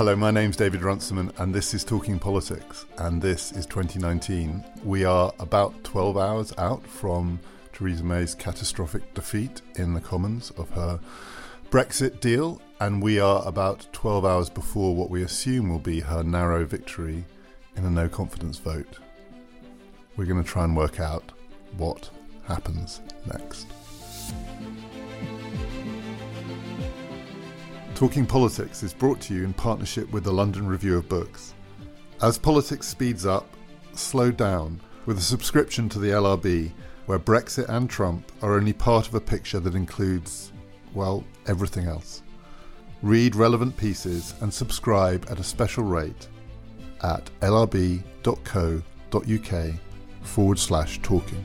Hello, my name's David Runciman, and this is Talking Politics, and this is 2019. We are about 12 hours out from Theresa May's catastrophic defeat in the Commons of her Brexit deal, and we are about 12 hours before what we assume will be her narrow victory in a no confidence vote. We're going to try and work out what happens next. Talking Politics is brought to you in partnership with the London Review of Books. As politics speeds up, slow down with a subscription to the LRB, where Brexit and Trump are only part of a picture that includes, well, everything else. Read relevant pieces and subscribe at a special rate at lrb.co.uk forward slash talking.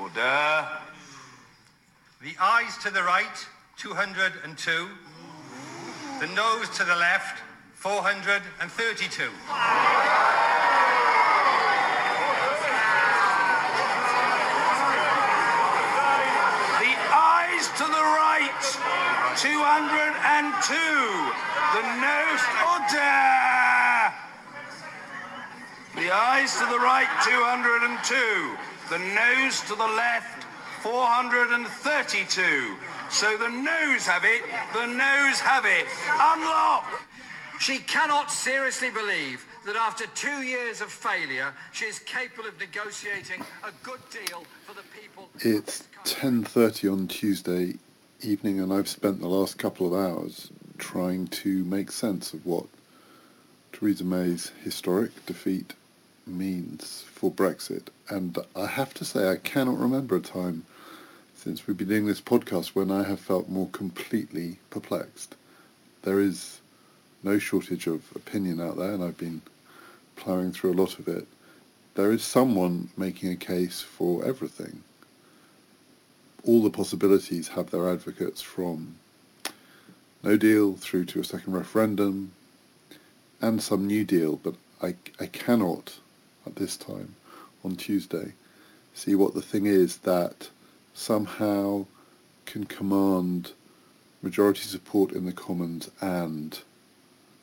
Order! The ayes to the right, 202. The noes to the left, 432. The ayes to the right, 202. The noes, order! The ayes to the right, 202. The noes to the left, 432. So the noes have it, the noes have it. Unlock! She cannot seriously believe that after two years of failure, she is capable of negotiating a good deal for the people. It's 10:30 on Tuesday evening and I've spent the last couple of hours trying to make sense of what Theresa May's historic defeat means for Brexit. And I have to say I cannot remember a time since we've been doing this podcast when I have felt more completely perplexed. There is no shortage of opinion out there, and I've been ploughing through a lot of it. There is someone making a case for everything. All the possibilities have their advocates from no deal through to a second referendum and some new deal, but I, I cannot at this time on Tuesday see what the thing is that somehow can command majority support in the Commons and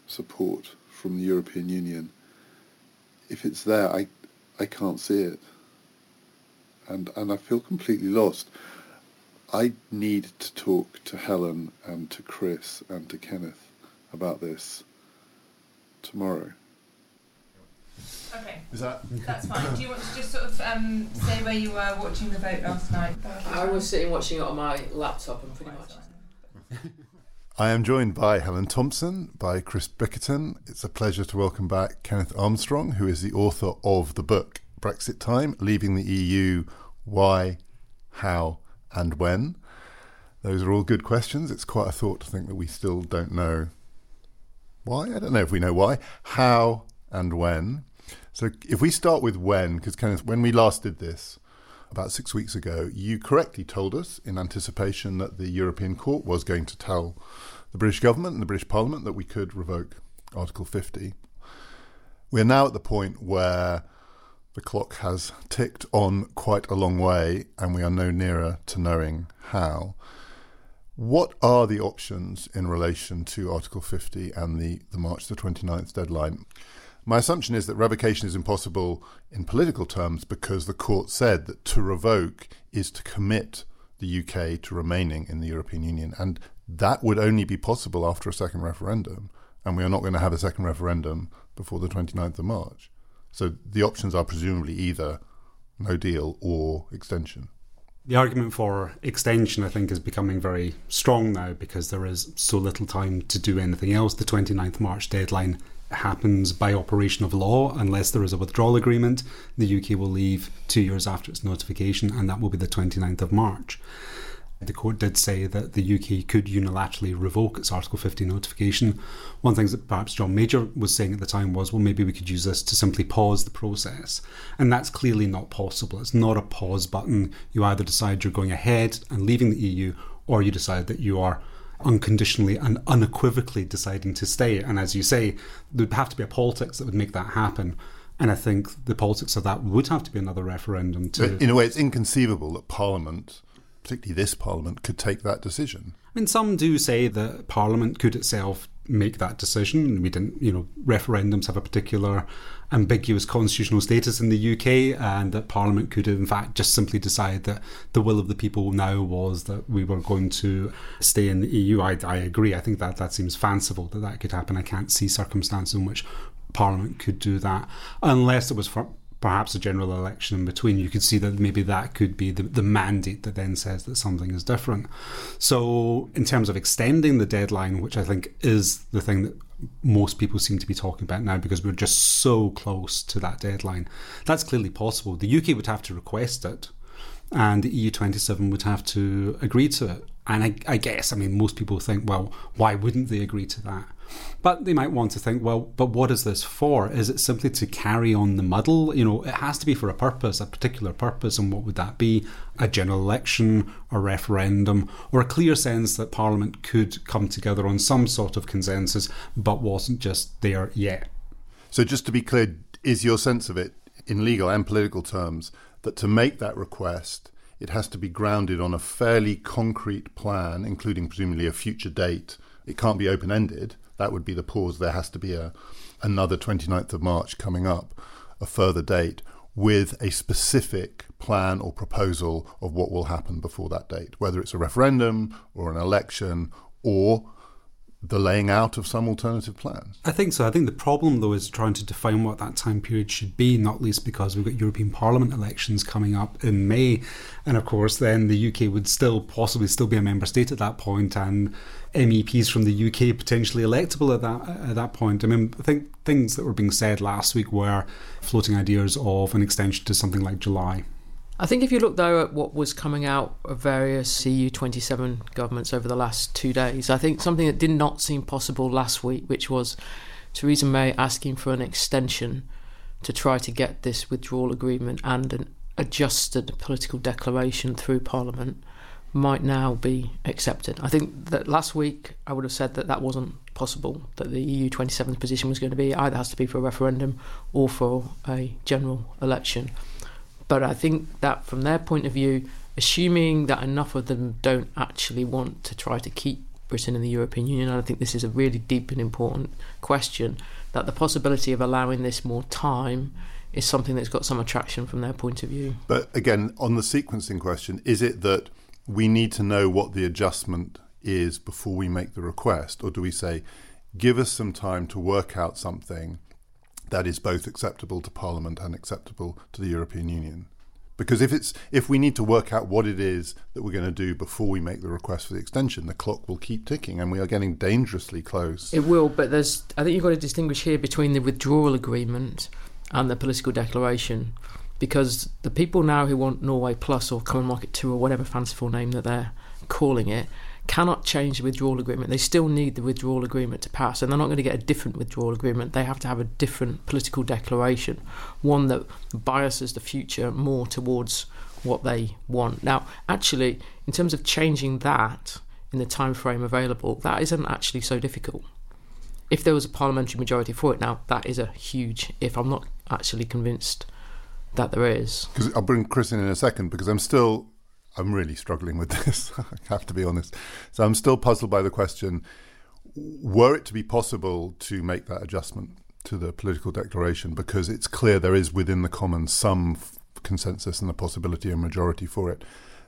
support from the European Union. If it's there, I, I can't see it. And, and I feel completely lost. I need to talk to Helen and to Chris and to Kenneth about this tomorrow. Okay, Is that that's fine. Do you want to just sort of um, say where you were watching the vote last night? I was sitting watching it on my laptop and pretty much. I am joined by Helen Thompson, by Chris Bickerton. It's a pleasure to welcome back Kenneth Armstrong, who is the author of the book Brexit Time Leaving the EU Why, How, and When. Those are all good questions. It's quite a thought to think that we still don't know why. I don't know if we know why, how, and when. So if we start with when, because Kenneth, when we last did this, about six weeks ago, you correctly told us in anticipation that the European Court was going to tell the British government and the British Parliament that we could revoke Article 50. We're now at the point where the clock has ticked on quite a long way and we are no nearer to knowing how. What are the options in relation to Article 50 and the, the March the 29th deadline? My assumption is that revocation is impossible in political terms because the court said that to revoke is to commit the UK to remaining in the European Union. And that would only be possible after a second referendum. And we are not going to have a second referendum before the 29th of March. So the options are presumably either no deal or extension. The argument for extension, I think, is becoming very strong now because there is so little time to do anything else. The 29th March deadline happens by operation of law unless there is a withdrawal agreement. The UK will leave two years after its notification, and that will be the 29th of March. The court did say that the UK could unilaterally revoke its Article 50 notification. One thing that perhaps John Major was saying at the time was, well, maybe we could use this to simply pause the process. And that's clearly not possible. It's not a pause button. You either decide you're going ahead and leaving the EU, or you decide that you are unconditionally and unequivocally deciding to stay. And as you say, there would have to be a politics that would make that happen. And I think the politics of that would have to be another referendum to. In a way, it's inconceivable that Parliament particularly this Parliament, could take that decision. I mean, some do say that Parliament could itself make that decision. We didn't, you know, referendums have a particular ambiguous constitutional status in the UK, and that Parliament could, in fact, just simply decide that the will of the people now was that we were going to stay in the EU. I, I agree. I think that that seems fanciful that that could happen. I can't see circumstances in which Parliament could do that unless it was for perhaps a general election in between, you could see that maybe that could be the, the mandate that then says that something is different. So, in terms of extending the deadline, which I think is the thing that most people seem to be talking about now because we're just so close to that deadline, that's clearly possible. The UK would have to request it, and the EU27 would have to agree to it. And I, I guess, I mean, most people think, well, why wouldn't they agree to that? But they might want to think, well, but what is this for? Is it simply to carry on the muddle? You know, it has to be for a purpose, a particular purpose, and what would that be? A general election, a referendum, or a clear sense that Parliament could come together on some sort of consensus, but wasn't just there yet. So, just to be clear, is your sense of it in legal and political terms that to make that request, it has to be grounded on a fairly concrete plan, including presumably a future date? It can't be open ended that would be the pause. There has to be a another 29th of March coming up, a further date with a specific plan or proposal of what will happen before that date, whether it's a referendum or an election or the laying out of some alternative plans. I think so. I think the problem, though, is trying to define what that time period should be, not least because we've got European Parliament elections coming up in May. And of course, then the UK would still possibly still be a member state at that point, and MEPs from the UK potentially electable at that at that point. I mean, I think things that were being said last week were floating ideas of an extension to something like July. I think if you look though at what was coming out of various EU 27 governments over the last two days, I think something that did not seem possible last week, which was Theresa May asking for an extension to try to get this withdrawal agreement and an adjusted political declaration through Parliament, might now be accepted. I think that last week I would have said that that wasn't possible, that the EU 27 position was going to be either has to be for a referendum or for a general election. But I think that from their point of view, assuming that enough of them don't actually want to try to keep Britain in the European Union, I think this is a really deep and important question, that the possibility of allowing this more time is something that's got some attraction from their point of view. But again, on the sequencing question, is it that we need to know what the adjustment is before we make the request? Or do we say, give us some time to work out something that is both acceptable to Parliament and acceptable to the European Union. Because if it's if we need to work out what it is that we're going to do before we make the request for the extension, the clock will keep ticking, and we are getting dangerously close. It will, but there's I think you've got to distinguish here between the withdrawal agreement and the political declaration, because the people now who want Norway Plus or Common Market Two or whatever fanciful name that they're calling it cannot change the withdrawal agreement. They still need the withdrawal agreement to pass, and they're not going to get a different withdrawal agreement. They have to have a different political declaration, one that biases the future more towards what they want. Now, actually, in terms of changing that in the time frame available, that isn't actually so difficult. If there was a parliamentary majority for it, now that is a huge if. I'm not actually convinced that there is. Because I'll bring Chris in in a second because I'm still I'm really struggling with this, I have to be honest. So I'm still puzzled by the question were it to be possible to make that adjustment to the political declaration, because it's clear there is within the Commons some f- consensus and the possibility of majority for it,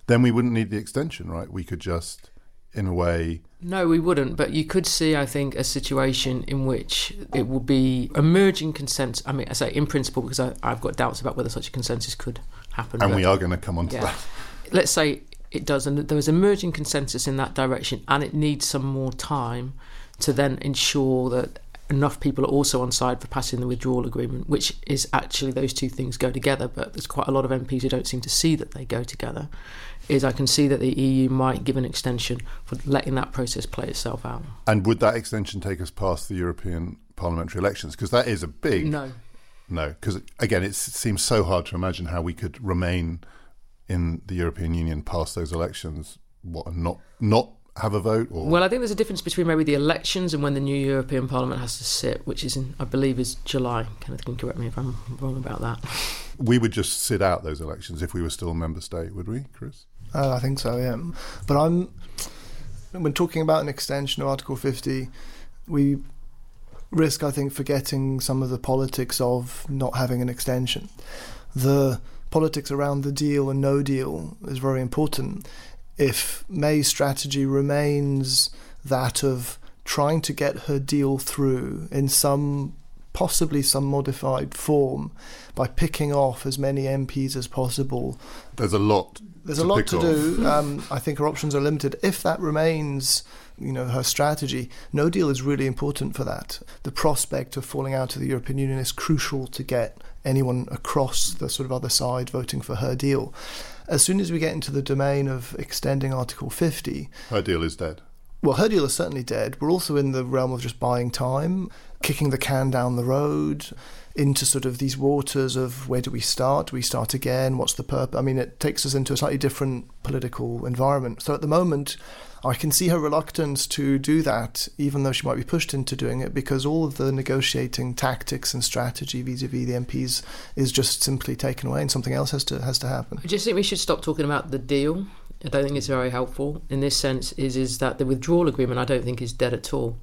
then we wouldn't need the extension, right? We could just, in a way. No, we wouldn't. But you could see, I think, a situation in which it will be emerging consensus. I mean, I say in principle because I, have got doubts about whether such a consensus could happen. And we are going to come on to yeah. that let's say it does, and there is emerging consensus in that direction, and it needs some more time to then ensure that enough people are also on side for passing the withdrawal agreement, which is actually those two things go together. But there's quite a lot of MPs who don't seem to see that they go together. Is I can see that the EU might give an extension for letting that process play itself out. And would that extension take us past the European parliamentary elections? Because that is a big no. No, because again, it seems so hard to imagine how we could remain in the European Union past those elections, what and not not have a vote? Or? Well, I think there's a difference between maybe the elections and when the new European Parliament has to sit, which is in, I believe, is July. Kenneth can correct me if I'm wrong about that. We would just sit out those elections if we were still a member state, would we, Chris? Uh, I think so, yeah. But I'm when talking about an extension of Article 50, we risk, I think, forgetting some of the politics of not having an extension. The politics around the deal and no deal is very important. If May's strategy remains that of trying to get her deal through in some possibly some modified form by picking off as many MPs as possible. There's a lot. There's a lot to off. do. Um, I think her options are limited. If that remains, you know, her strategy, no deal is really important for that. The prospect of falling out of the European Union is crucial to get anyone across the sort of other side voting for her deal. As soon as we get into the domain of extending Article 50, Her deal is dead. well, her deal is certainly dead. We're also in the realm of just buying time, kicking the can down the road into sort of these waters of where do we start? Do we start again? What's the purpose? I mean, it takes us into a slightly different political environment. So at the moment, I can see her reluctance to do that, even though she might be pushed into doing it, because all of the negotiating tactics and strategy vis-a-vis the MPs is just simply taken away, and something else has to has to happen. I just think we should stop talking about the deal. I don't think it's very helpful in this sense. Is is that the withdrawal agreement? I don't think is dead at all.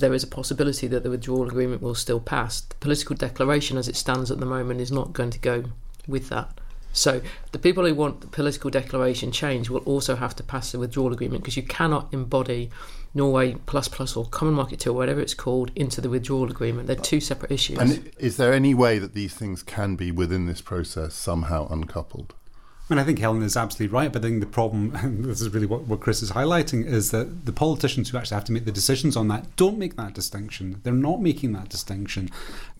There is a possibility that the withdrawal agreement will still pass. The political declaration, as it stands at the moment, is not going to go with that. So the people who want the political declaration change will also have to pass the withdrawal agreement because you cannot embody Norway plus plus or common market deal, whatever it's called, into the withdrawal agreement. They're two separate issues. And is there any way that these things can be within this process somehow uncoupled? I mean, I think Helen is absolutely right, but I think the problem, and this is really what, what Chris is highlighting, is that the politicians who actually have to make the decisions on that don't make that distinction. They're not making that distinction.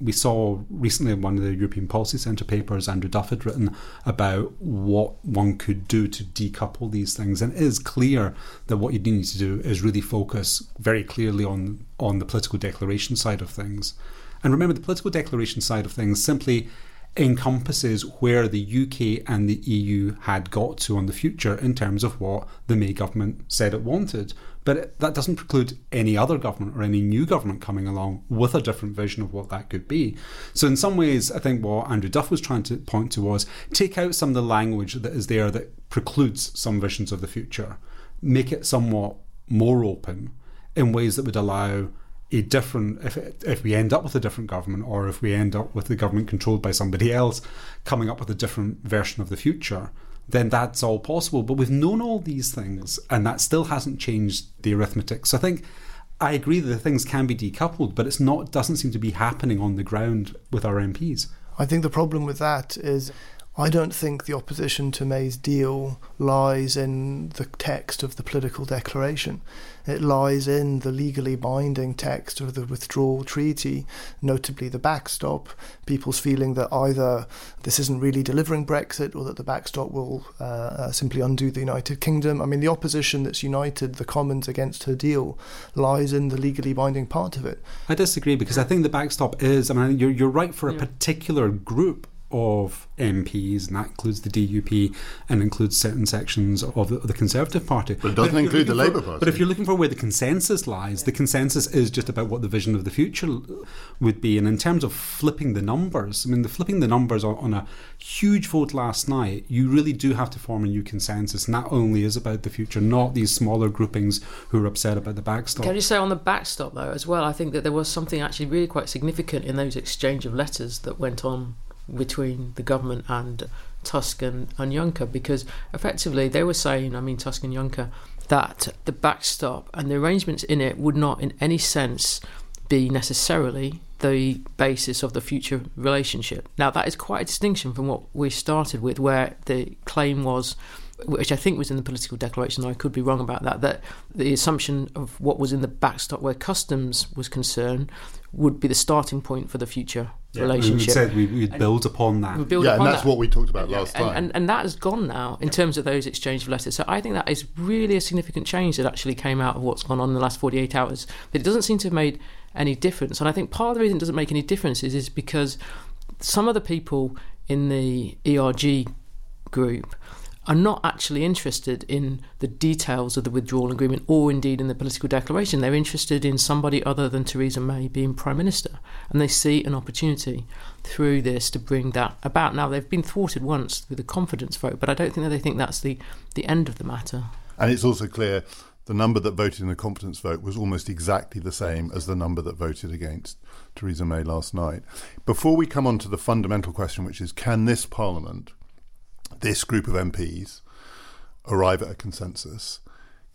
We saw recently in one of the European Policy Centre papers, Andrew Duff had written about what one could do to decouple these things, and it is clear that what you need to do is really focus very clearly on on the political declaration side of things. And remember, the political declaration side of things simply encompasses where the UK and the EU had got to on the future in terms of what the May government said it wanted. But that doesn't preclude any other government or any new government coming along with a different vision of what that could be. So, in some ways, I think what Andrew Duff was trying to point to was take out some of the language that is there that precludes some visions of the future, make it somewhat more open in ways that would allow a different if if we end up with a different government or if we end up with the government controlled by somebody else coming up with a different version of the future then that's all possible. But we've known all these things and that still hasn't changed the arithmetic. So i think i agree that the things can be decoupled but it's not doesn't seem to be happening on the ground with our mps I think the problem with that is I don't think the opposition to May's deal lies in the text of the political declaration. It lies in the legally binding text of the withdrawal treaty, notably the backstop, people's feeling that either this isn't really delivering Brexit or that the backstop will uh, uh, simply undo the United Kingdom. I mean, the opposition that's united the Commons against her deal lies in the legally binding part of it. I disagree because I think the backstop is. I mean, you're you're right for a particular group of MPs, and that includes the DUP and includes certain sections of the, of the Conservative Party. But it doesn't if you're include the for- Labour Party. But if you're looking for where the consensus lies, the consensus is just about what the vision of the future would be. And in terms of flipping the numbers, I mean, the flipping the numbers on, on a huge vote last night, you really do have to form a new consensus, and that only is about the future, not these smaller groupings who are upset about the backstop. Can you say on the backstop though as well? I think that there was something actually really quite significant in those exchange of letters that went on between the government and Tusk and, Juncker because effectively they were saying, I mean Tusk and Juncker, that the backstop and the arrangements in it would not in any sense be necessarily the basis of the future relationship. Now that is quite a distinction from what we started with where the claim was which I think was in the political declaration, though I could be wrong about that, that the assumption of what was in the backstop where customs was concerned would be the starting point for the future We relationship. said we, we'd build upon that. We build yeah, and that's that. what we talked about last and, time. and, and that has gone now in terms of those exchange of letters. So I think that is really a significant change that actually came out of what's gone on in the last 48 hours. But it doesn't seem to have made any difference. And I think part of the reason it doesn't make any difference is, is because some of the people in the ERG group are not actually interested in the details of the withdrawal agreement or indeed in the political declaration. They're interested in somebody other than Theresa May being Prime Minister. And they see an opportunity through this to bring that about. Now, they've been thwarted once with a confidence vote, but I don't think that they think that's the, the end of the matter. And it's also clear the number that voted in the confidence vote was almost exactly the same as the number that voted against Theresa May last night. Before we come on to the fundamental question, which is can this Parliament this group of MPs arrive at a consensus.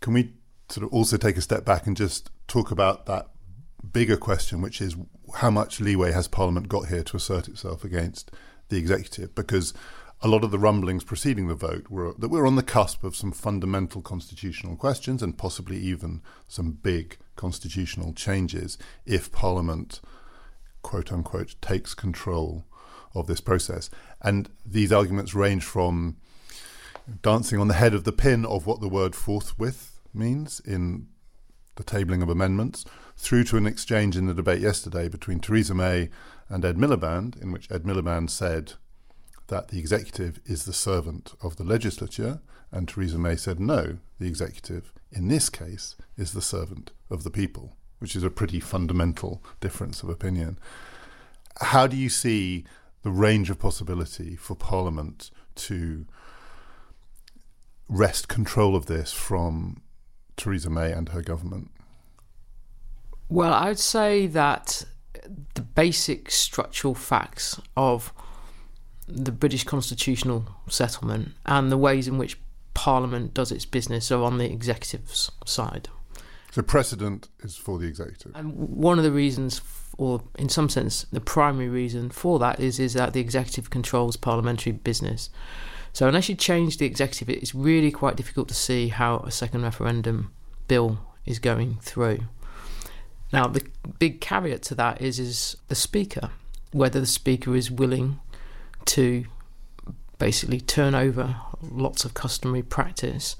Can we sort of also take a step back and just talk about that bigger question, which is how much leeway has Parliament got here to assert itself against the executive? Because a lot of the rumblings preceding the vote were that we're on the cusp of some fundamental constitutional questions and possibly even some big constitutional changes if Parliament, quote unquote, takes control of this process. And these arguments range from dancing on the head of the pin of what the word forthwith means in the tabling of amendments, through to an exchange in the debate yesterday between Theresa May and Ed Miliband, in which Ed Miliband said that the executive is the servant of the legislature, and Theresa May said no, the executive, in this case, is the servant of the people, which is a pretty fundamental difference of opinion. How do you see the range of possibility for Parliament to wrest control of this from Theresa May and her government? Well, I would say that the basic structural facts of the British constitutional settlement and the ways in which Parliament does its business are on the executive's side. So precedent is for the executive. And one of the reasons or in some sense, the primary reason for that is is that the executive controls parliamentary business. So unless you change the executive, it's really quite difficult to see how a second referendum bill is going through. Now, the big caveat to that is is the speaker, whether the speaker is willing to basically turn over lots of customary practice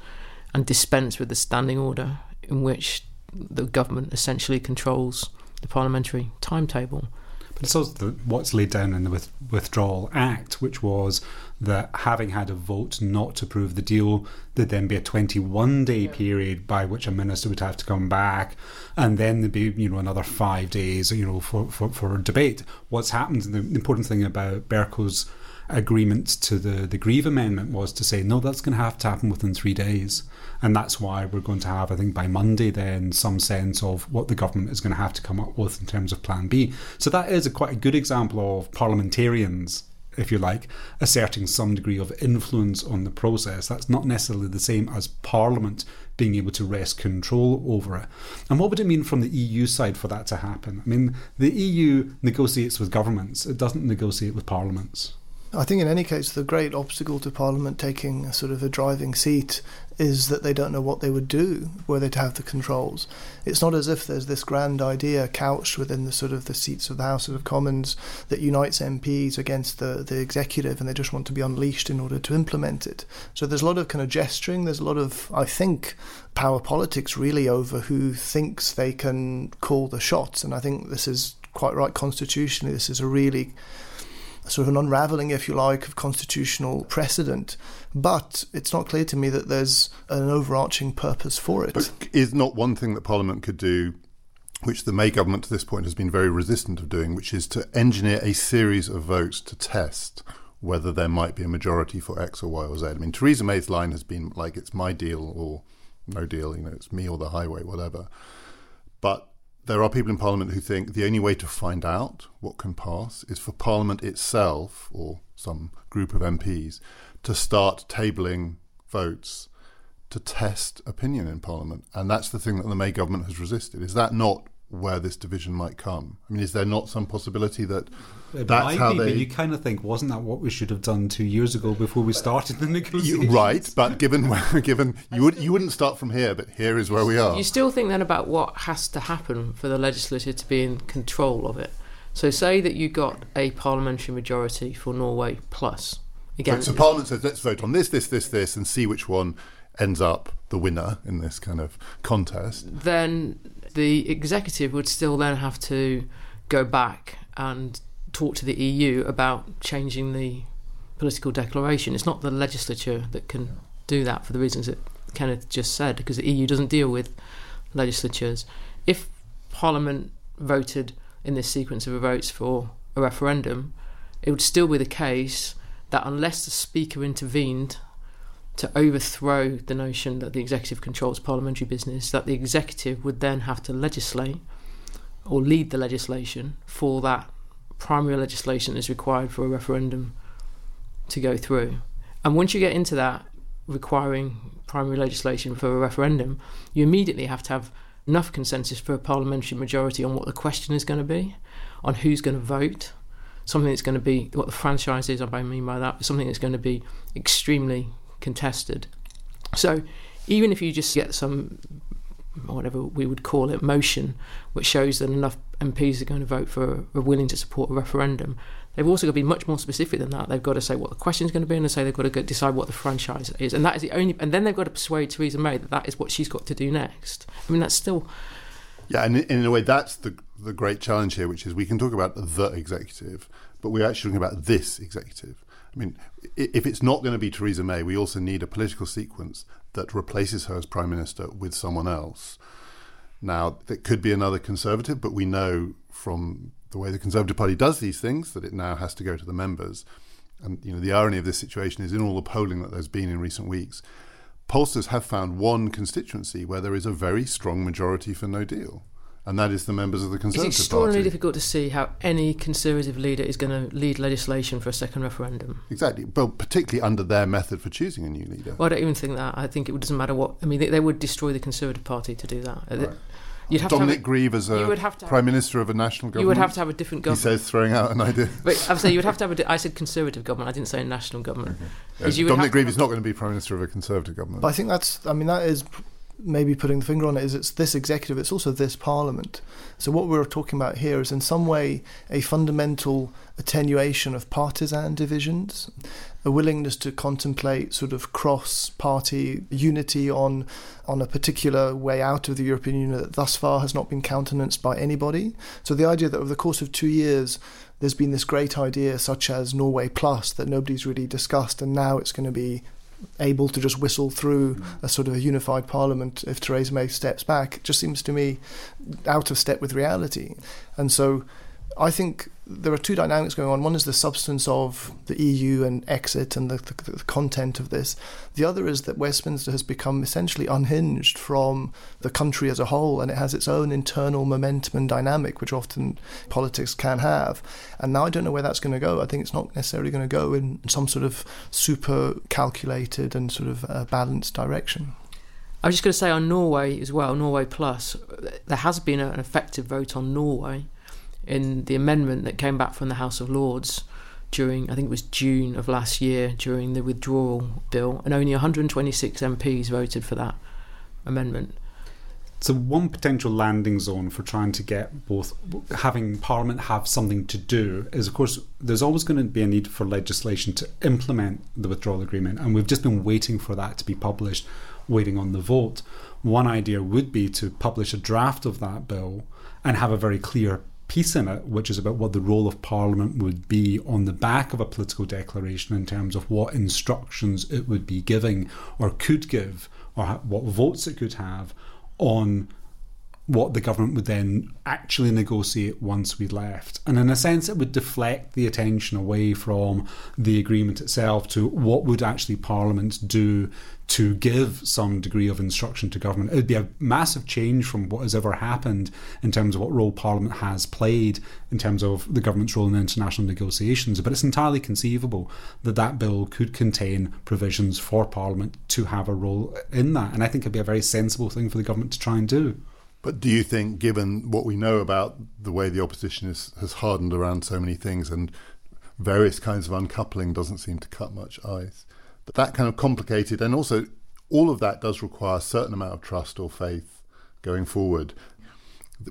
and dispense with the standing order in which the government essentially controls the parliamentary timetable. But it's also the, what's laid down in the with, Withdrawal Act, which was that having had a vote not to approve the deal, there'd then be a 21 day period by which a minister would have to come back, and then there'd be you know another five days you know for, for, for debate. What's happened? The important thing about Bercow's agreement to the, the Grieve Amendment was to say, no, that's going to have to happen within three days. And that's why we're going to have, I think, by Monday, then some sense of what the government is going to have to come up with in terms of Plan B. So that is a quite a good example of parliamentarians if you like, asserting some degree of influence on the process. That's not necessarily the same as Parliament being able to wrest control over it. And what would it mean from the EU side for that to happen? I mean, the EU negotiates with governments, it doesn't negotiate with parliaments. I think in any case, the great obstacle to Parliament taking a sort of a driving seat is that they don't know what they would do were they to have the controls. It's not as if there's this grand idea couched within the sort of the seats of the House of Commons that unites MPs against the, the executive and they just want to be unleashed in order to implement it. So there's a lot of kind of gesturing, there's a lot of, I think, power politics really over who thinks they can call the shots. And I think this is quite right constitutionally, this is a really sort of an unraveling, if you like, of constitutional precedent. But it's not clear to me that there's an overarching purpose for it. But is not one thing that Parliament could do, which the May government to this point has been very resistant of doing, which is to engineer a series of votes to test whether there might be a majority for X or Y or Z. I mean, Theresa May's line has been like, it's my deal or no deal, you know, it's me or the highway, whatever. But there are people in Parliament who think the only way to find out what can pass is for Parliament itself or some group of MPs to start tabling votes to test opinion in Parliament. And that's the thing that the May government has resisted. Is that not where this division might come? I mean, is there not some possibility that it that's how be, they? you kind of think, wasn't that what we should have done two years ago before we started the negotiations? right, but given given you would you wouldn't start from here, but here is where we are. You still think then about what has to happen for the legislature to be in control of it. So, say that you got a parliamentary majority for Norway plus. Again, so, so Parliament says, let's vote on this, this, this, this, and see which one ends up the winner in this kind of contest. Then the executive would still then have to go back and talk to the EU about changing the political declaration. It's not the legislature that can do that for the reasons that Kenneth just said, because the EU doesn't deal with legislatures. If Parliament voted in this sequence of votes for a referendum, it would still be the case that unless the Speaker intervened to overthrow the notion that the executive controls parliamentary business, that the executive would then have to legislate or lead the legislation for that primary legislation is required for a referendum to go through. And once you get into that requiring primary legislation for a referendum, you immediately have to have enough consensus for a parliamentary majority on what the question is going to be, on who's going to vote, something that's going to be what the franchise is, I mean by that, something that's going to be extremely contested. So even if you just get some, whatever we would call it, motion, which shows that enough MPs are going to vote for, are willing to support a referendum, they've also got to be much more specific than that. They've got to say what the question is going to be, and they say they've got to go decide what the franchise is, and that is the only. And then they've got to persuade Theresa May that that is what she's got to do next. I mean, that's still. Yeah, and in a way, that's the the great challenge here, which is we can talk about the executive, but we're actually talking about this executive. I mean, if it's not going to be Theresa May, we also need a political sequence that replaces her as prime minister with someone else. Now, that could be another conservative, but we know from the way the Conservative Party does these things that it now has to go to the members. And you know, the irony of this situation is in all the polling that there's been in recent weeks, pollsters have found one constituency where there is a very strong majority for No Deal and that is the members of the Conservative Party. It's extraordinarily Party. difficult to see how any Conservative leader is going to lead legislation for a second referendum. Exactly, but particularly under their method for choosing a new leader. Well, I don't even think that. I think it doesn't matter what. I mean, they, they would destroy the Conservative Party to do that. Right. You'd have Dominic to have Grieve as you a would have to have- prime minister of a national government. You would have to have a different He says, throwing out an idea. But I'm saying you would have to have a. di- I said Conservative government. I didn't say national government. Yeah, 'Cause you uh, Dominic Grieve is not going to be prime minister of a Conservative government. But I think that's, I mean, that is maybe putting the finger on it, is it's this executive, it's also this parliament. So what we're talking about here is in some way a fundamental attenuation of partisan divisions, a willingness to contemplate sort of cross-party unity on on a particular way out of the European Union that thus far has not been countenanced by anybody. So the idea that over the course of two years there's been this great idea such as Norway Plus that nobody's really discussed and now it's going to be able to just whistle through a sort of a unified parliament if Theresa May steps back. It just seems to me out of step with reality. And so I think there are two dynamics going on. One is the substance of the EU and exit and the, the, the content of this. The other is that Westminster has become essentially unhinged from the country as a whole and it has its own internal momentum and dynamic, which often politics can have. And now I don't know where that's going to go. I think it's not necessarily going to go in some sort of super calculated and sort of uh, balanced direction. I was just going to say on Norway as well, Norway Plus, there has been an effective vote on Norway in the amendment that came back from the House of Lords during, I think it was June of last year, during the withdrawal bill, and only 126 MPs voted for that amendment. So one potential landing zone for trying to get both having Parliament have something to do is, of course, there's always going to be a need for legislation to implement the withdrawal agreement, and we've just been waiting for that to be published, waiting on the vote. One idea would be to publish a draft of that bill and have a very clear piece in it, which is about what the role of Parliament would be on the back of a political declaration in terms of what instructions it would be giving or could give, or ha- what votes it could have on what the government would then actually negotiate once we left. And in a sense, it would deflect the attention away from the agreement itself to what would actually Parliament do to give some degree of instruction to government. It would be a massive change from what has ever happened in terms of what role Parliament has played in terms of the government's role in international negotiations. But it's entirely conceivable that that bill could contain provisions for Parliament to have a role in that. And I think it'd be a very sensible thing for the government to try and do. But do you think, given what we know about the way the opposition is, has hardened around so many things and various kinds of uncoupling doesn't seem to cut much ice, that that kind of complicated, and also all of that does require a certain amount of trust or faith going forward.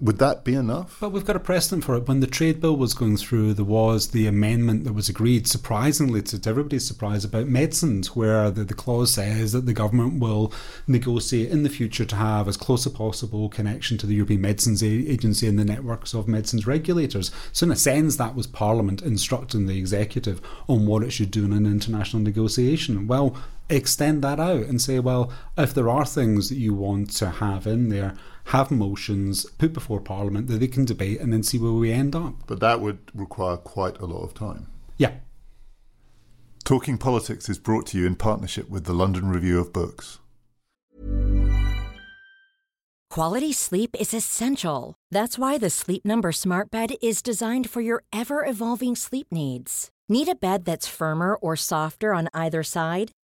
Would that be enough? But we've got a precedent for it. When the trade bill was going through, there was the amendment that was agreed, surprisingly to, to everybody's surprise, about medicines, where the, the clause says that the government will negotiate in the future to have as close as possible connection to the European Medicines Agency and the networks of medicines regulators. So, in a sense, that was Parliament instructing the executive on what it should do in an international negotiation. Well, extend that out and say, well, if there are things that you want to have in there, have motions put before Parliament that they can debate and then see where we end up. But that would require quite a lot of time. Yeah. Talking Politics is brought to you in partnership with the London Review of Books. Quality sleep is essential. That's why the Sleep Number Smart Bed is designed for your ever evolving sleep needs. Need a bed that's firmer or softer on either side?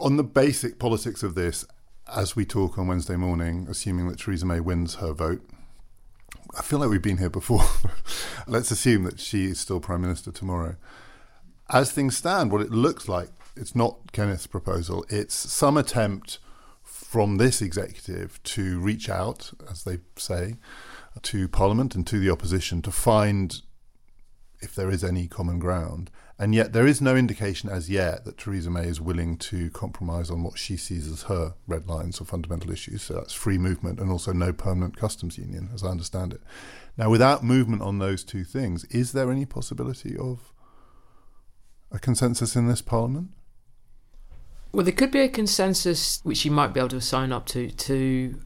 On the basic politics of this, as we talk on Wednesday morning, assuming that Theresa May wins her vote, I feel like we've been here before. Let's assume that she is still Prime Minister tomorrow. As things stand, what it looks like, it's not Kenneth's proposal, it's some attempt from this executive to reach out, as they say, to Parliament and to the opposition to find if there is any common ground. And yet, there is no indication as yet that Theresa May is willing to compromise on what she sees as her red lines or fundamental issues. So that's free movement and also no permanent customs union, as I understand it. Now, without movement on those two things, is there any possibility of a consensus in this parliament? Well, there could be a consensus which you might be able to sign up to to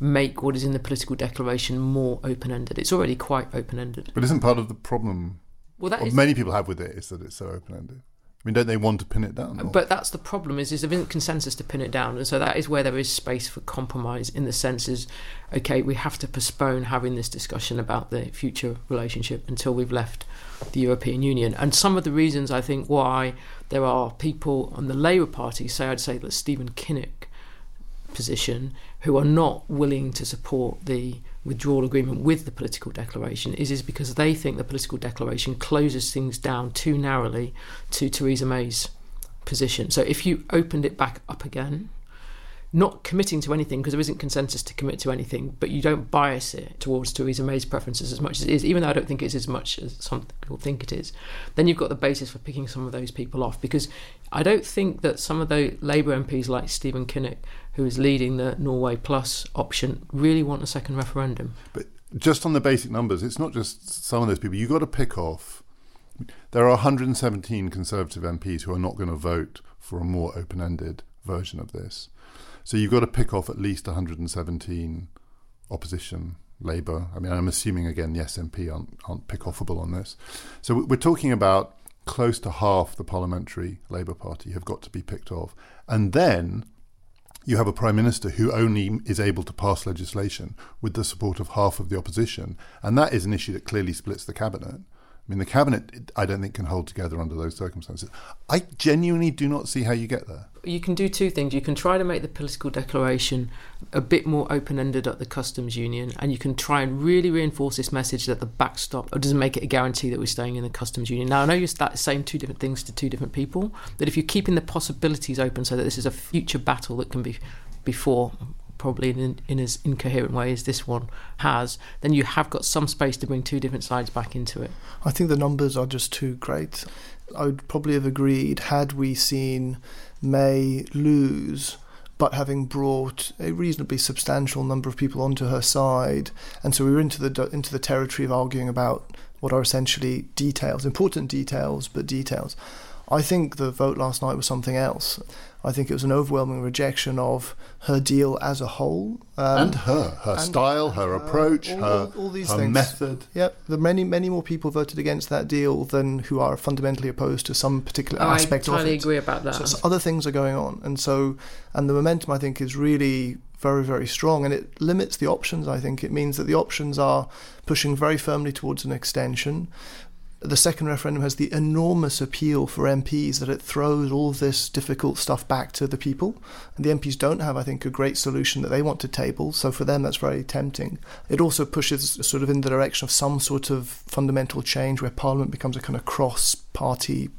make what is in the political declaration more open ended. It's already quite open ended. But isn't part of the problem Well, that what is- many people have with it is that it's so open ended? I mean, don't they want to pin it down? or- But that's the problem is, is there isn't consensus to pin it down, and so that is where there is space for compromise. In the sense is, okay, we have to postpone having this discussion about the future relationship until we've left the European Union. And some of the reasons I think why there are people on the Labour Party, say I'd say that Stephen Kinnock position, who are not willing to support the withdrawal agreement with the political declaration is is because they think the political declaration closes things down too narrowly to Theresa May's position. So if you opened it back up again, not committing to anything because there isn't consensus to commit to anything, but you don't bias it towards Theresa May's preferences as much as it is, even though I don't think it's as much as some people think it is, then you've got the basis for picking some of those people off. Because I don't think that some of the Labour MPs like Stephen Kinnock, who is leading the Norway Plus option, really want a second referendum. But just on the basic numbers, it's not just some of those people. You've got to pick off. There are 117 Conservative MPs who are not going to vote for a more open ended version of this. So you've got to pick off at least 117 opposition Labour. I mean, I'm assuming again the SNP aren't, aren't pick offable on this. So we're talking about close to half the parliamentary Labour Party have got to be picked off. And then you have a prime minister who only is able to pass legislation with the support of half of the opposition, and that is an issue that clearly splits the cabinet. I mean, the cabinet, I don't think, can hold together under those circumstances. I genuinely do not see how you get there. You can do two things. You can try to make the political declaration a bit more open ended at the customs union, and you can try and really reinforce this message that the backstop doesn't make it a guarantee that we're staying in the customs union. Now, I know you're saying two different things to two different people, but if you're keeping the possibilities open so that this is a future battle that can be before probably in, in as incoherent way as this one has, then you have got some space to bring two different sides back into it. I think the numbers are just too great. I would probably have agreed had we seen May lose, but having brought a reasonably substantial number of people onto her side, and so we were into the into the territory of arguing about what are essentially details, important details, but details. I think the vote last night was something else. I think it was an overwhelming rejection of her deal as a whole. Um, and her, her and style, her approach, all, her, all, these her things. method. Yep, the many, many more people voted against that deal than who are fundamentally opposed to some particular I aspect of it. I entirely agree about that. So, so other things are going on, and so and the momentum I think is really very, very strong, and it limits the options. I think it means that the options are pushing very firmly towards an extension the second referendum has the enormous appeal for MPs that it throws all this difficult stuff back to the people. And the MPs don't have, I think, a great solution that they want to table. So for them, that's very tempting. It also pushes sort of in the direction of some sort of fundamental change where Parliament becomes a kind of cross party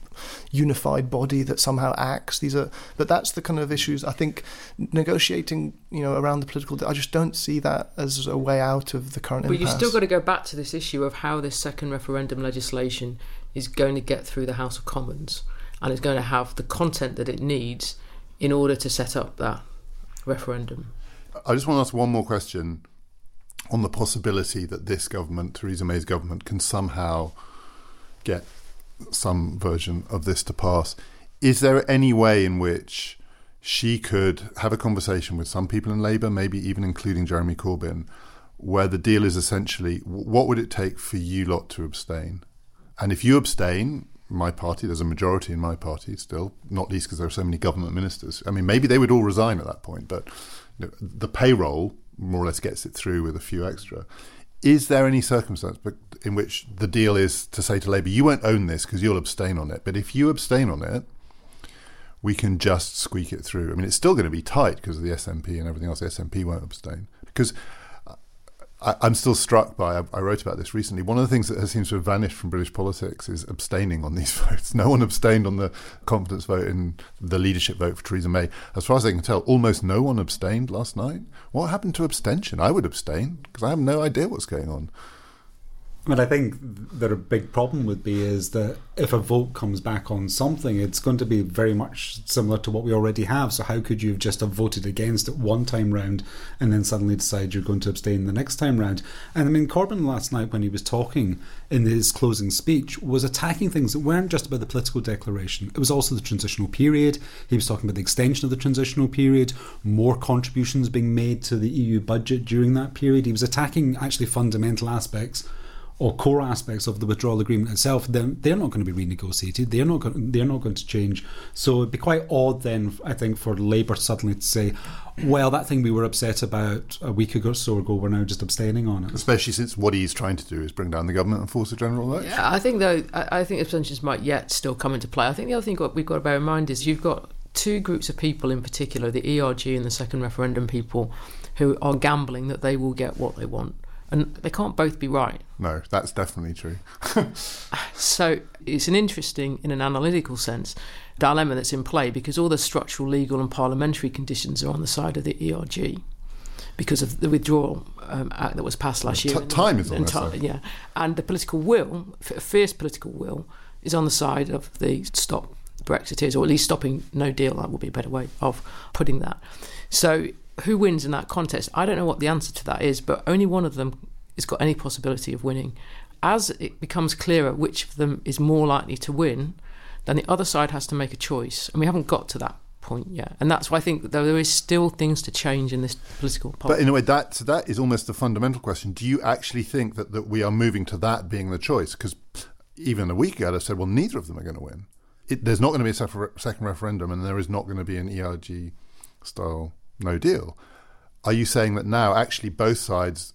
unified body that somehow acts. These are, but that's the kind of issues I think negotiating, you know, around the political. I just don't see that as a way out of the current. But impasse. you've still got to go back to this issue of how this second referendum legislation is going to get through the House of Commons, and it's going to have the content that it needs in order to set up that referendum. I just want to ask one more question on the possibility that this government, Theresa May's government, can somehow get some version of this to pass. Is there any way in which she could have a conversation with some people in Labour, maybe even including Jeremy Corbyn, where the deal is essentially what would it take for you lot to abstain? And if you abstain, my party, there's a majority in my party still, not least because there are so many government ministers. I mean, maybe they would all resign at that point, but you know, the payroll more or less gets it through with a few extra. Is there any circumstance in which the deal is to say to Labour, you won't own this because you'll abstain on it, but if you abstain on it, we can just squeak it through? I mean, it's still going to be tight because of the SNP and everything else. The SNP won't abstain because I, am still struck by. I, I, wrote about this recently. One of the things that has seems to have vanished from British politics is abstaining on these votes. No one abstained on the confidence vote in the leadership vote for Theresa May. As far as I can tell, almost no one abstained last night. What happened to abstention? I would abstain because I have no idea what's going on. But I think that a big problem would be is that if a vote comes back on something, it's going to be very much similar to what we already have. So how could you have just have voted against it one time round and then suddenly decide you're going to abstain the next time round? And I mean, Corbyn last night when he was talking in his closing speech was attacking things that weren't just about the political declaration. It was also the transitional period. He was talking about the extension of the transitional period, more contributions being made to the EU budget during that period. He was attacking actually fundamental aspects or core aspects of the withdrawal agreement itself, then they're not going to be renegotiated. They're not going, they're not going to change. So it'd be quite odd then, I think, for Labour suddenly to say, "Well, that thing we were upset about a week ago or so ago, we're now just abstaining on it." Especially since what he's trying to do is bring down the government and force a general election. Yeah, I think though, I, I think abstentions might yet still come into play. I think the other thing we've got to bear in mind is you've got two groups of people in particular, the ERG and the second referendum people, who are gambling that they will get what they want and they can't both be right. No, that's definitely true. so it's an interesting, in an analytical sense, dilemma that's in play because all the structural, legal, and parliamentary conditions are on the side of the ERG because of the withdrawal um, act that was passed last year. T- time is on their side. Yeah, and the political will, fierce political will, is on the side of the stop Brexiteers, or at least stopping no deal. That would be a better way of putting that. So who wins in that contest? I don't know what the answer to that is, but only one of them has got any possibility of winning. As it becomes clearer which of them is more likely to win, then the other side has to make a choice, and we haven't got to that point yet. And that's why I think there is still things to change in this political. Policy. But in a way, that that is almost the fundamental question. Do you actually think that, that we are moving to that being the choice? Because even a week ago, I said, well, neither of them are going to win. It, there's not going to be a second referendum, and there is not going to be an ERG style no deal. Are you saying that now actually both sides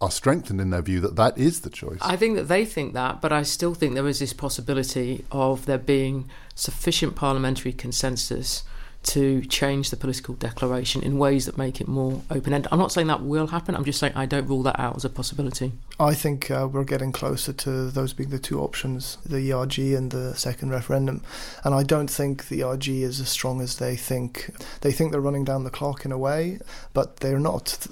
are strengthened in their view that that is the choice? I think that they think that, but I still think there is this possibility of there being sufficient parliamentary consensus to change the political declaration in ways that make it more open ended. I'm not saying that will happen, I'm just saying I don't rule that out as a possibility. I think uh, we're getting closer to those being the two options the ERG and the second referendum. And I don't think the ERG is as strong as they think. They think they're running down the clock in a way, but they're not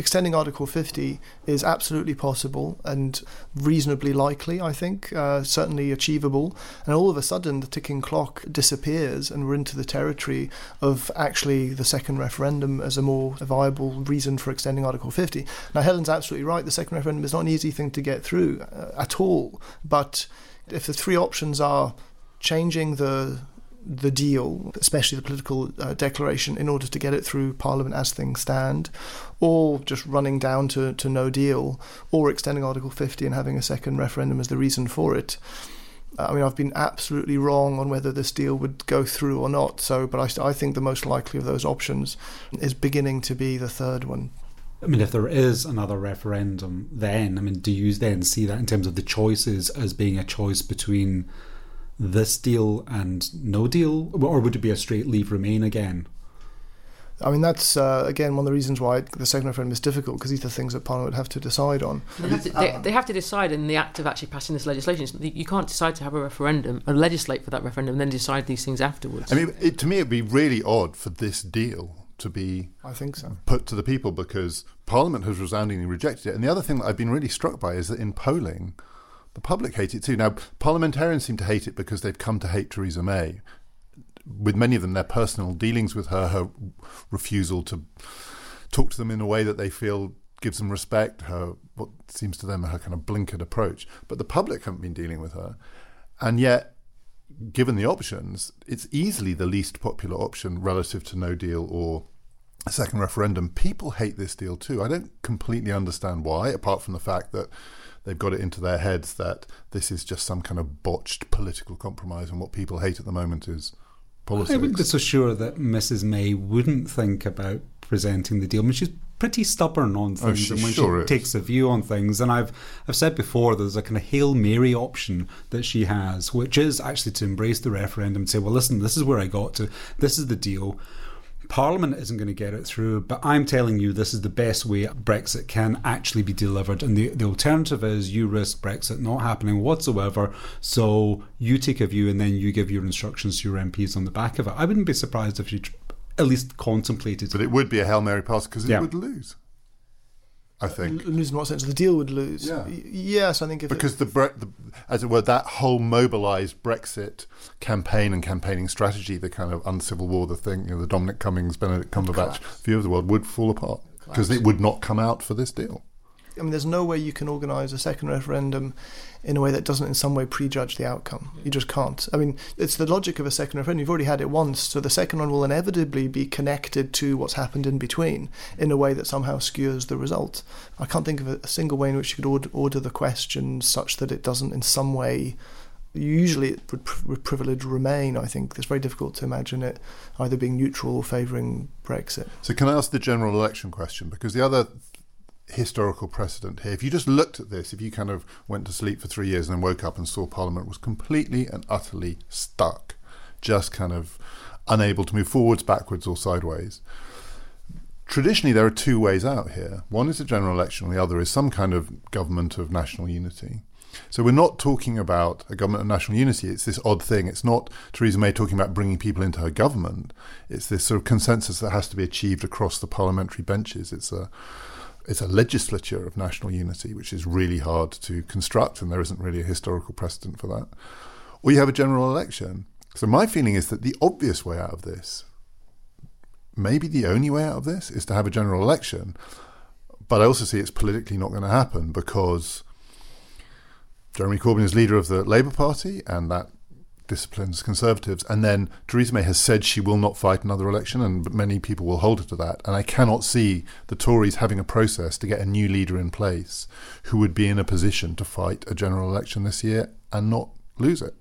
extending Article 50 is absolutely possible and reasonably likely, I think, uh, certainly achievable. And all of a sudden, the ticking clock disappears, and we're into the territory of actually the second referendum as a more viable reason for extending Article 50. Now, Helen's absolutely right. The second referendum is not an easy thing to get through uh, at all. But if the three options are changing the the deal, especially the political uh, declaration, in order to get it through Parliament as things stand, or just running down to, to no deal, or extending Article 50 and having a second referendum as the reason for it. I mean, I've been absolutely wrong on whether this deal would go through or not. So, but I, I think the most likely of those options is beginning to be the third one. I mean, if there is another referendum, then I mean, do you then see that in terms of the choices as being a choice between this deal and no deal, or would it be a straight leave remain again? I mean, that's uh, again one of the reasons why the second referendum is difficult because these are things that Parliament would have to decide on. They have, to, they, they have to decide in the act of actually passing this legislation. You can't decide to have a referendum and legislate for that referendum and then decide these things afterwards. I mean, it, to me, it'd be really odd for this deal to be I think so. put to the people because Parliament has resoundingly rejected it. And the other thing that I've been really struck by is that in polling, the public hate it too. Now, parliamentarians seem to hate it because they've come to hate Theresa May. With many of them, their personal dealings with her, her refusal to talk to them in a way that they feel gives them respect, her what seems to them her kind of blinkered approach. But the public haven't been dealing with her, and yet, given the options, it's easily the least popular option relative to No Deal or a second referendum. People hate this deal too. I don't completely understand why, apart from the fact that they've got it into their heads that this is just some kind of botched political compromise, and what people hate at the moment is politics. I wouldn't be so sure that Mrs. May wouldn't think about presenting the deal. I mean, she's pretty stubborn on oh, things, Oh, she and when sure she is. takes a view on things, and I've I've said before, there's a kind of hail mary option that she has, which is actually to embrace the referendum and say, well, listen, this is where I got to, this is the deal. Parliament isn't going to get it through, but I'm telling you this is the best way Brexit can actually be delivered. And the, the alternative is you risk Brexit not happening whatsoever. So you take a view and then you give your instructions to your MPs on the back of it. I wouldn't be surprised if you at least contemplated But it would be a Hail Mary pass because it Yeah. would lose. I think. L- lose in what sense? The deal would lose. Yeah. Yes, I think Because the, Bre- the, as it were, that whole mobilised Brexit campaign and campaigning strategy, the kind of uncivil war, the thing, you know, the Dominic Cummings, Benedict Cumberbatch view of the world would fall apart because it would not come out for this deal. I mean, there's no way you can organise a second referendum in a way that doesn't in some way prejudge the outcome. You just can't. I mean, it's the logic of a second referendum. You've already had it once, so the second one will inevitably be connected to what's happened in between in a way that somehow skewers the result. I can't think of a, a single way in which you could order, order the question such that it doesn't in some way. Usually, it would, pr- would privilege remain. I think it's very difficult to imagine it either being neutral or favouring Brexit. So, can I ask the general election question? Because the other historical precedent here, if you just looked at this, if you kind of went to sleep for three years and then woke up and saw Parliament was completely and utterly stuck, just kind of unable to move forwards, backwards, or sideways. Traditionally, there are two ways out here. One is a general election, the other is some kind of government of national unity. So we're not talking about a government of national unity. It's this odd thing. It's not Theresa May talking about bringing people into her government. It's this sort of consensus that has to be achieved across the parliamentary benches. It's a it's a legislature of national unity, which is really hard to construct, and there isn't really a historical precedent for that. Or you have a general election. So my feeling is that the obvious way out of this, maybe the only way out of this, is to have a general election. But I also see it's politically not going to happen because Jeremy Corbyn is leader of the Labour Party, and that disciplines Conservatives. And then Theresa May has said she will not fight another election, and many people will hold her to that. And I cannot see the Tories having a process to get a new leader in place who would be in a position to fight a general election this year and not lose it.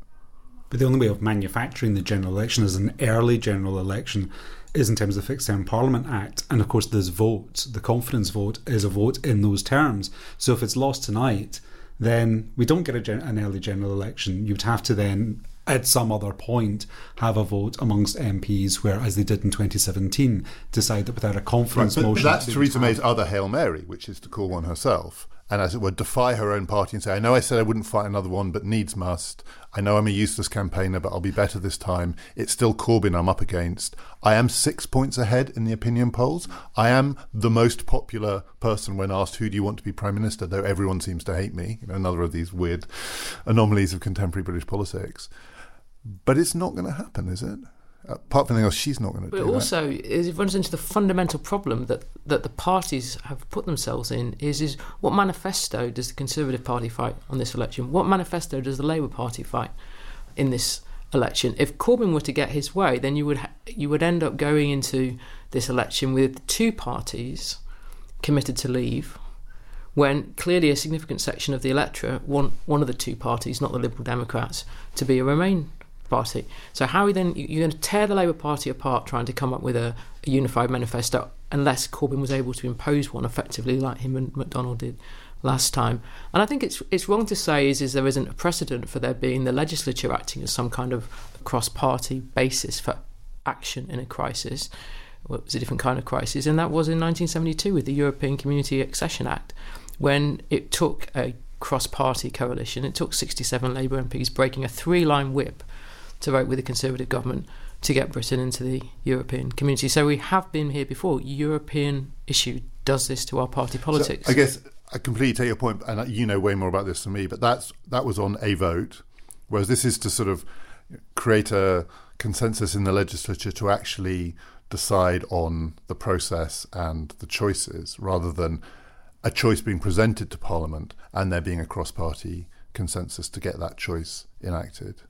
But the only way of manufacturing the general election is an early general election is in terms of the Fixed Term Parliament Act. And of course, this vote, the confidence vote, is a vote in those terms. So if it's lost tonight, then we don't get gen- an early general election. You'd have to then, at some other point, have a vote amongst MPs, where, as they did in 2017, decide that without a confidence but motion. that's Theresa May's other Hail Mary, which is to call one herself. And as it were, defy her own party and say, I know I said I wouldn't fight another one, but needs must. I know I'm a useless campaigner, but I'll be better this time. It's still Corbyn I'm up against. I am six points ahead in the opinion polls. I am the most popular person when asked, Who do you want to be Prime Minister? Though everyone seems to hate me. You know, another of these weird anomalies of contemporary British politics. But it's not going to happen, is it? Apart from anything else, she's not going to But do. But also, it runs into the fundamental problem that, that the parties have put themselves in is, is what manifesto does the Conservative Party fight on this election? What manifesto does the Labour Party fight in this election. If Corbyn were to get his way, then you would ha- you would end up going into this election with two parties committed to leave, when clearly a significant section of the electorate want one of the two parties, not the Liberal Democrats, to be a Remain party. So how are you then you're going to tear the Labour Party apart, trying to come up with a, a unified manifesto, unless Corbyn was able to impose one effectively, like him and McDonnell did last time. And I think it's it's wrong to say is is there isn't a precedent for there being the legislature acting as some kind of cross party basis for action in a crisis. Well, it was a different kind of crisis, and that was in 1972 with the European Community Accession Act, when it took a cross party coalition, it took 67 Labour MPs breaking a three line whip to vote with the Conservative government to get Britain into the European community. So we have been here before. European issue does this to our party politics. So I guess I completely take your point, and you know way more about this than me. But that's that was on a vote, whereas this is to sort of create a consensus in the legislature to actually decide on the process and the choices, rather than a choice being presented to Parliament and there being a cross-party consensus to get that choice enacted.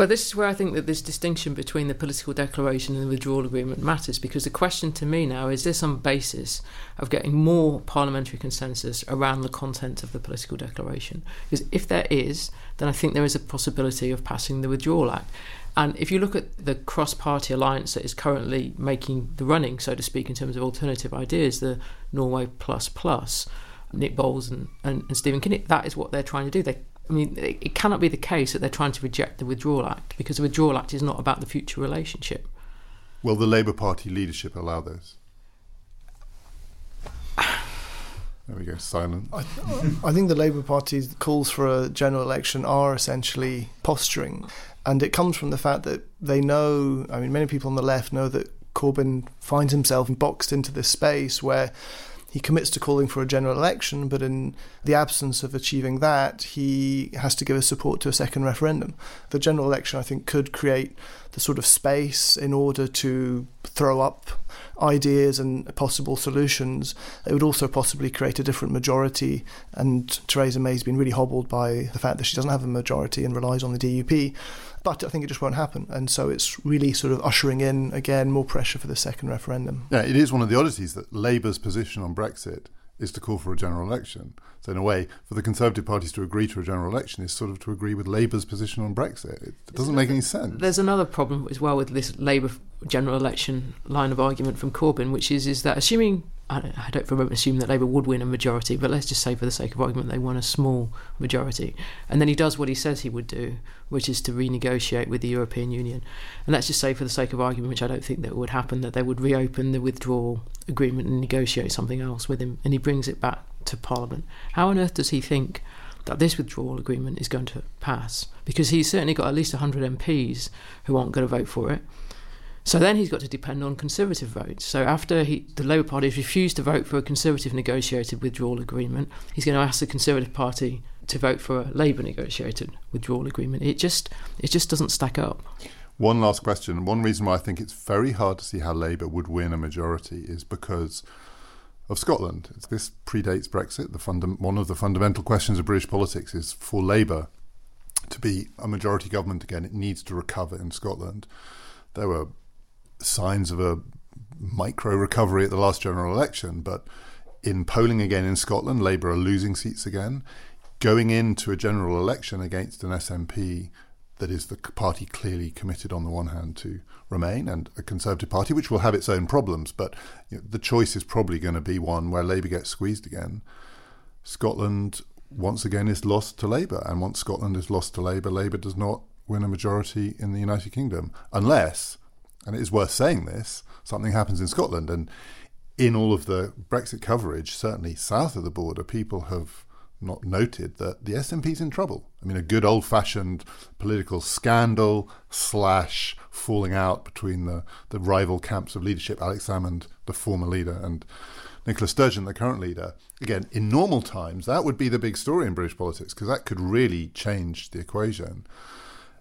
But this is where I think that this distinction between the political declaration and the withdrawal agreement matters because the question to me now is this on basis of getting more parliamentary consensus around the content of the political declaration? Because if there is, then I think there is a possibility of passing the Withdrawal Act. And if you look at the cross party alliance that is currently making the running, so to speak, in terms of alternative ideas, the Norway Plus Plus, Nick Bowles and, and, and Stephen Kinnock, that is what they're trying to do. They I mean, it cannot be the case that they're trying to reject the Withdrawal Act because the Withdrawal Act is not about the future relationship. Will the Labour Party leadership allow this? There we go, silent. I, I think the Labour Party's calls for a general election are essentially posturing. And it comes from the fact that they know, I mean, many people on the left know that Corbyn finds himself boxed into this space where he commits to calling for a general election, but in the absence of achieving that, he has to give his support to a second referendum. The general election, I think, could create the sort of space in order to throw up ideas and possible solutions. It would also possibly create a different majority, and Theresa May's been really hobbled by the fact that she doesn't have a majority and relies on the DUP. But I think it just won't happen. And so it's really sort of ushering in, again, more pressure for the second referendum. Yeah, it is one of the oddities that Labour's position on Brexit is to call for a general election. So, in a way, for the Conservative parties to agree to a general election is sort of to agree with Labour's position on Brexit. It doesn't make any sense. There's another problem as well with this Labour general election line of argument from Corbyn, which is is that assuming I don't, for a moment assume that Labour would win a majority, but let's just say for the sake of argument they won a small majority, and then he does what he says he would do, which is to renegotiate with the European Union, and let's just say for the sake of argument, which I don't think that would happen, that they would reopen the withdrawal agreement and negotiate something else with him, and he brings it back to Parliament. How on earth does he think? That this withdrawal agreement is going to pass because he's certainly got at least 100 MPs who aren't going to vote for it so then he's got to depend on Conservative votes. So after he, the Labour Party has refused to vote for a Conservative negotiated withdrawal agreement, he's going to ask the Conservative Party to vote for a Labour negotiated withdrawal agreement. It just it just doesn't stack up. One last question. One reason why I think it's very hard to see how Labour would win a majority is because of Scotland. This predates Brexit. The funda- one of the fundamental questions of British politics is for Labour to be a majority government again, it needs to recover in Scotland. There were signs of a micro recovery at the last general election, but in polling again in Scotland, Labour are losing seats again. Going into a general election against an SNP that is the party clearly committed on the one hand to remain and a Conservative Party, which will have its own problems, but you know, the choice is probably going to be one where Labour gets squeezed again. Scotland once again is lost to Labour, and once Scotland is lost to Labour, Labour does not win a majority in the United Kingdom unless and it is worth saying this, something happens in Scotland. And in all of the Brexit coverage, certainly south of the border, people have not noted that the SNP's in trouble. I mean, a good old fashioned political scandal slash falling out between the, the rival camps of leadership, Alex Salmond, the former leader, and Nicola Sturgeon, the current leader. Again, in normal times, that would be the big story in British politics because that could really change the equation.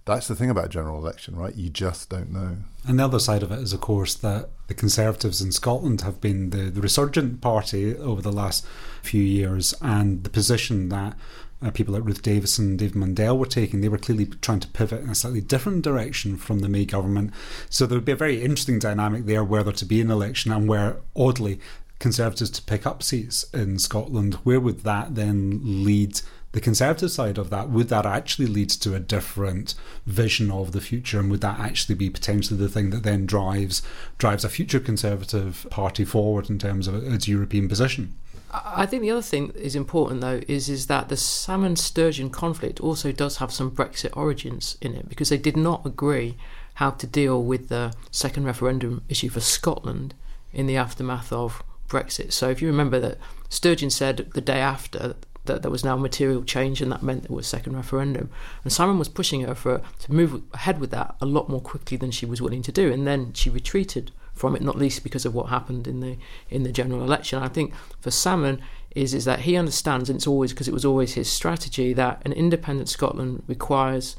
That's the thing about general election, right? You just don't know. And the other side of it is, of course, that the Conservatives in Scotland have been the, the resurgent party over the last few years, and the position that uh, people like Ruth Davidson, David Mundell were taking, they were clearly trying to pivot in a slightly different direction from the May government. So there would be a very interesting dynamic there whether to be an election and where, oddly, Conservatives to pick up seats in Scotland. Where would that then lead? The conservative side of that, would that actually lead to a different vision of the future, and would that actually be potentially the thing that then drives drives a future conservative party forward in terms of its European position? I think the other thing that is important though is is that the Salmond Sturgeon conflict also does have some Brexit origins in it because they did not agree how to deal with the second referendum issue for Scotland in the aftermath of Brexit. So if you remember that Sturgeon said the day after that there was now material change and that meant there was a second referendum. And Salmond was pushing her for to move ahead with that a lot more quickly than she was willing to do. And then she retreated from it, not least because of what happened in the in the general election. I think for Salmond is is that he understands, and it's always because it was always his strategy that an independent Scotland requires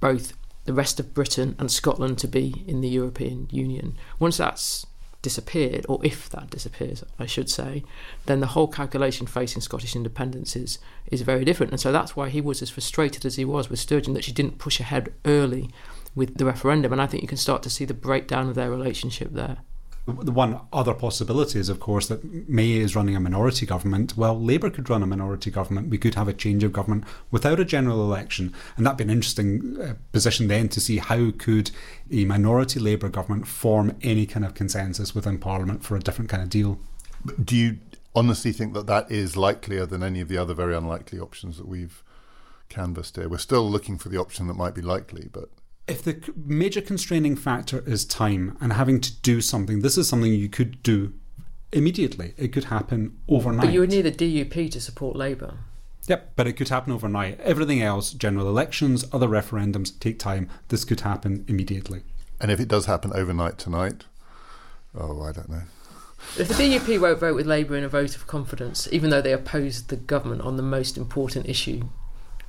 both the rest of Britain and Scotland to be in the European Union. Once that's disappeared, or if that disappears, I should say, then the whole calculation facing Scottish independence is, is very different. And so that's why he was as frustrated as he was with Sturgeon that she didn't push ahead early with the referendum. And I think you can start to see the breakdown of their relationship there. The one other possibility is, of course, that May is running a minority government. Well, Labour could run a minority government. We could have a change of government without a general election, and that'd be an interesting uh, position then to see how could a minority Labour government form any kind of consensus within Parliament for a different kind of deal. Do you honestly think that that is likelier than any of the other very unlikely options that we've canvassed here? We're still looking for the option that might be likely, but if the major constraining factor is time and having to do something, this is something you could do immediately. It could happen overnight. But you would need a DUP to support Labour. Yep, but it could happen overnight. Everything else, general elections, other referendums, take time. This could happen immediately. And if it does happen overnight tonight, oh, I don't know. If the DUP won't vote with Labour in a vote of confidence, even though they oppose the government on the most important issue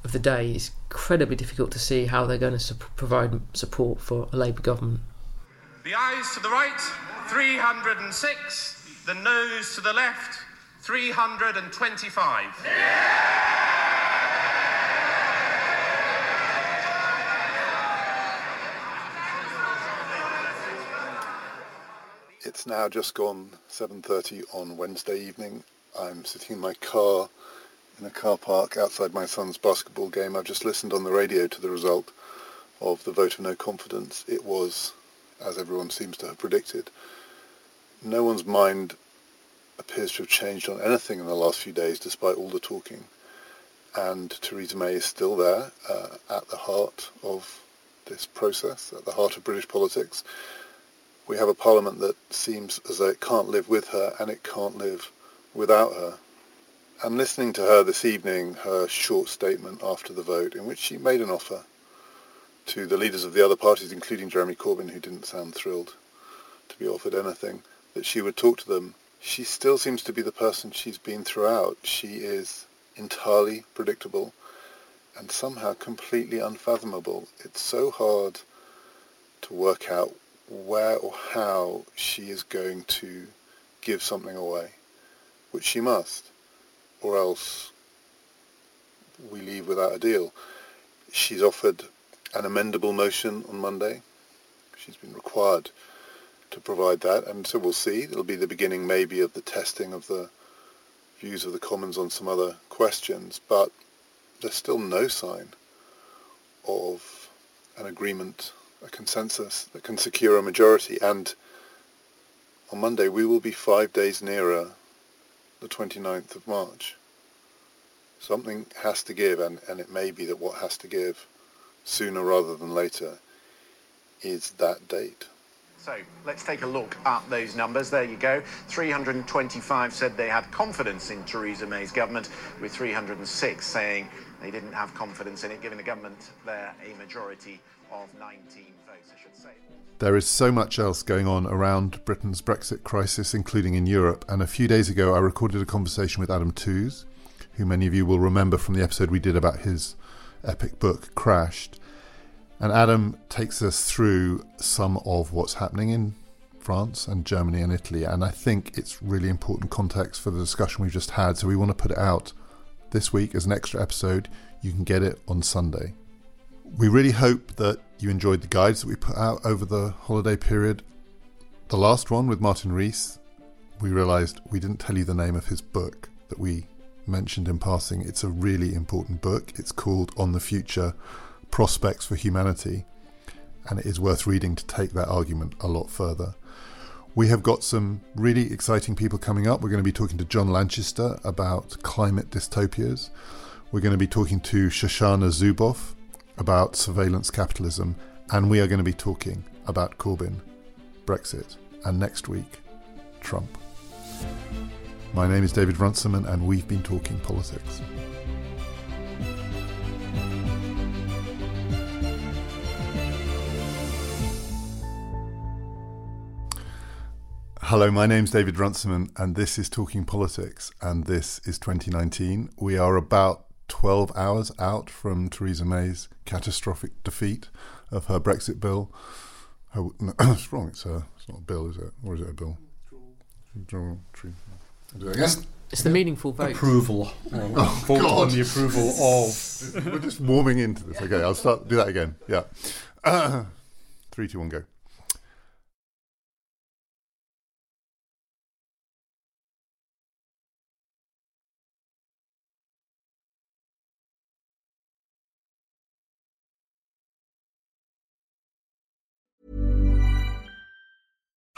of the day, it's incredibly difficult to see how they're going to su- provide support for a Labour government. The ayes to the right, 306. The noes to the left, 325. It's now just gone 7:30 on Wednesday evening. I'm sitting in my car in a car park outside my son's basketball game. I've just listened on the radio to the result of the vote of no confidence. It was, as everyone seems to have predicted, no one's mind appears to have changed on anything in the last few days, despite all the talking. And Theresa May is still there uh, at the heart of this process, at the heart of British politics. We have a parliament that seems as though it can't live with her and it can't live without her. And listening to her this evening, her short statement after the vote, in which she made an offer to the leaders of the other parties, including Jeremy Corbyn, who didn't sound thrilled to be offered anything, that she would talk to them. She still seems to be the person she's been throughout. She is entirely predictable and somehow completely unfathomable. It's so hard to work out where or how she is going to give something away, which she must or else we leave without a deal. She's offered an amendable motion on Monday. She's been required to provide that, and so we'll see. It'll be the beginning, maybe, of the testing of the views of the Commons on some other questions, but there's still no sign of an agreement, a consensus that can secure a majority. And on Monday, we will be five days nearer the 29th of March. Something has to give, and, and it may be that what has to give sooner rather than later is that date. So let's take a look at those numbers. There you go. 325 said they had confidence in Theresa May's government, with 306 saying they didn't have confidence in it, giving the government there a majority of 19 votes, I should say. There is so much else going on around Britain's Brexit crisis, including in Europe. And a few days ago, I recorded a conversation with Adam Tooze, who many of you will remember from the episode we did about his epic book, Crashed. And Adam takes us through some of what's happening in France and Germany and Italy. And I think it's really important context for the discussion we've just had. So we want to put it out this week as an extra episode. You can get it on Sunday. We really hope that you enjoyed the guides that we put out over the holiday period. The last one with Martin Rees, we realised we didn't tell you the name of his book that we mentioned in passing. It's a really important book. It's called On the Future Prospects for Humanity, and it is worth reading to take that argument a lot further. We have got some really exciting people coming up. We're going to be talking to John Lanchester about climate dystopias. We're going to be talking to Shoshana Zuboff about surveillance capitalism. And we are going to be talking about Corbyn, Brexit, and next week, Trump. My name is David Runciman, and we've been talking politics. Hello, my name's David Runciman, and this is Talking Politics, and this is 2019. We are about 12 hours out from Theresa May's catastrophic defeat of her Brexit bill. Her, no, it's wrong, it's, a, it's not a bill, is it? Or is it a bill? Draw. Tree. Do it again. It's the meaningful vote. Approval. Oh, vote God. on the approval of. We're just warming into this. Okay, I'll start. Do that again. Yeah. Uh, three, two, one, go.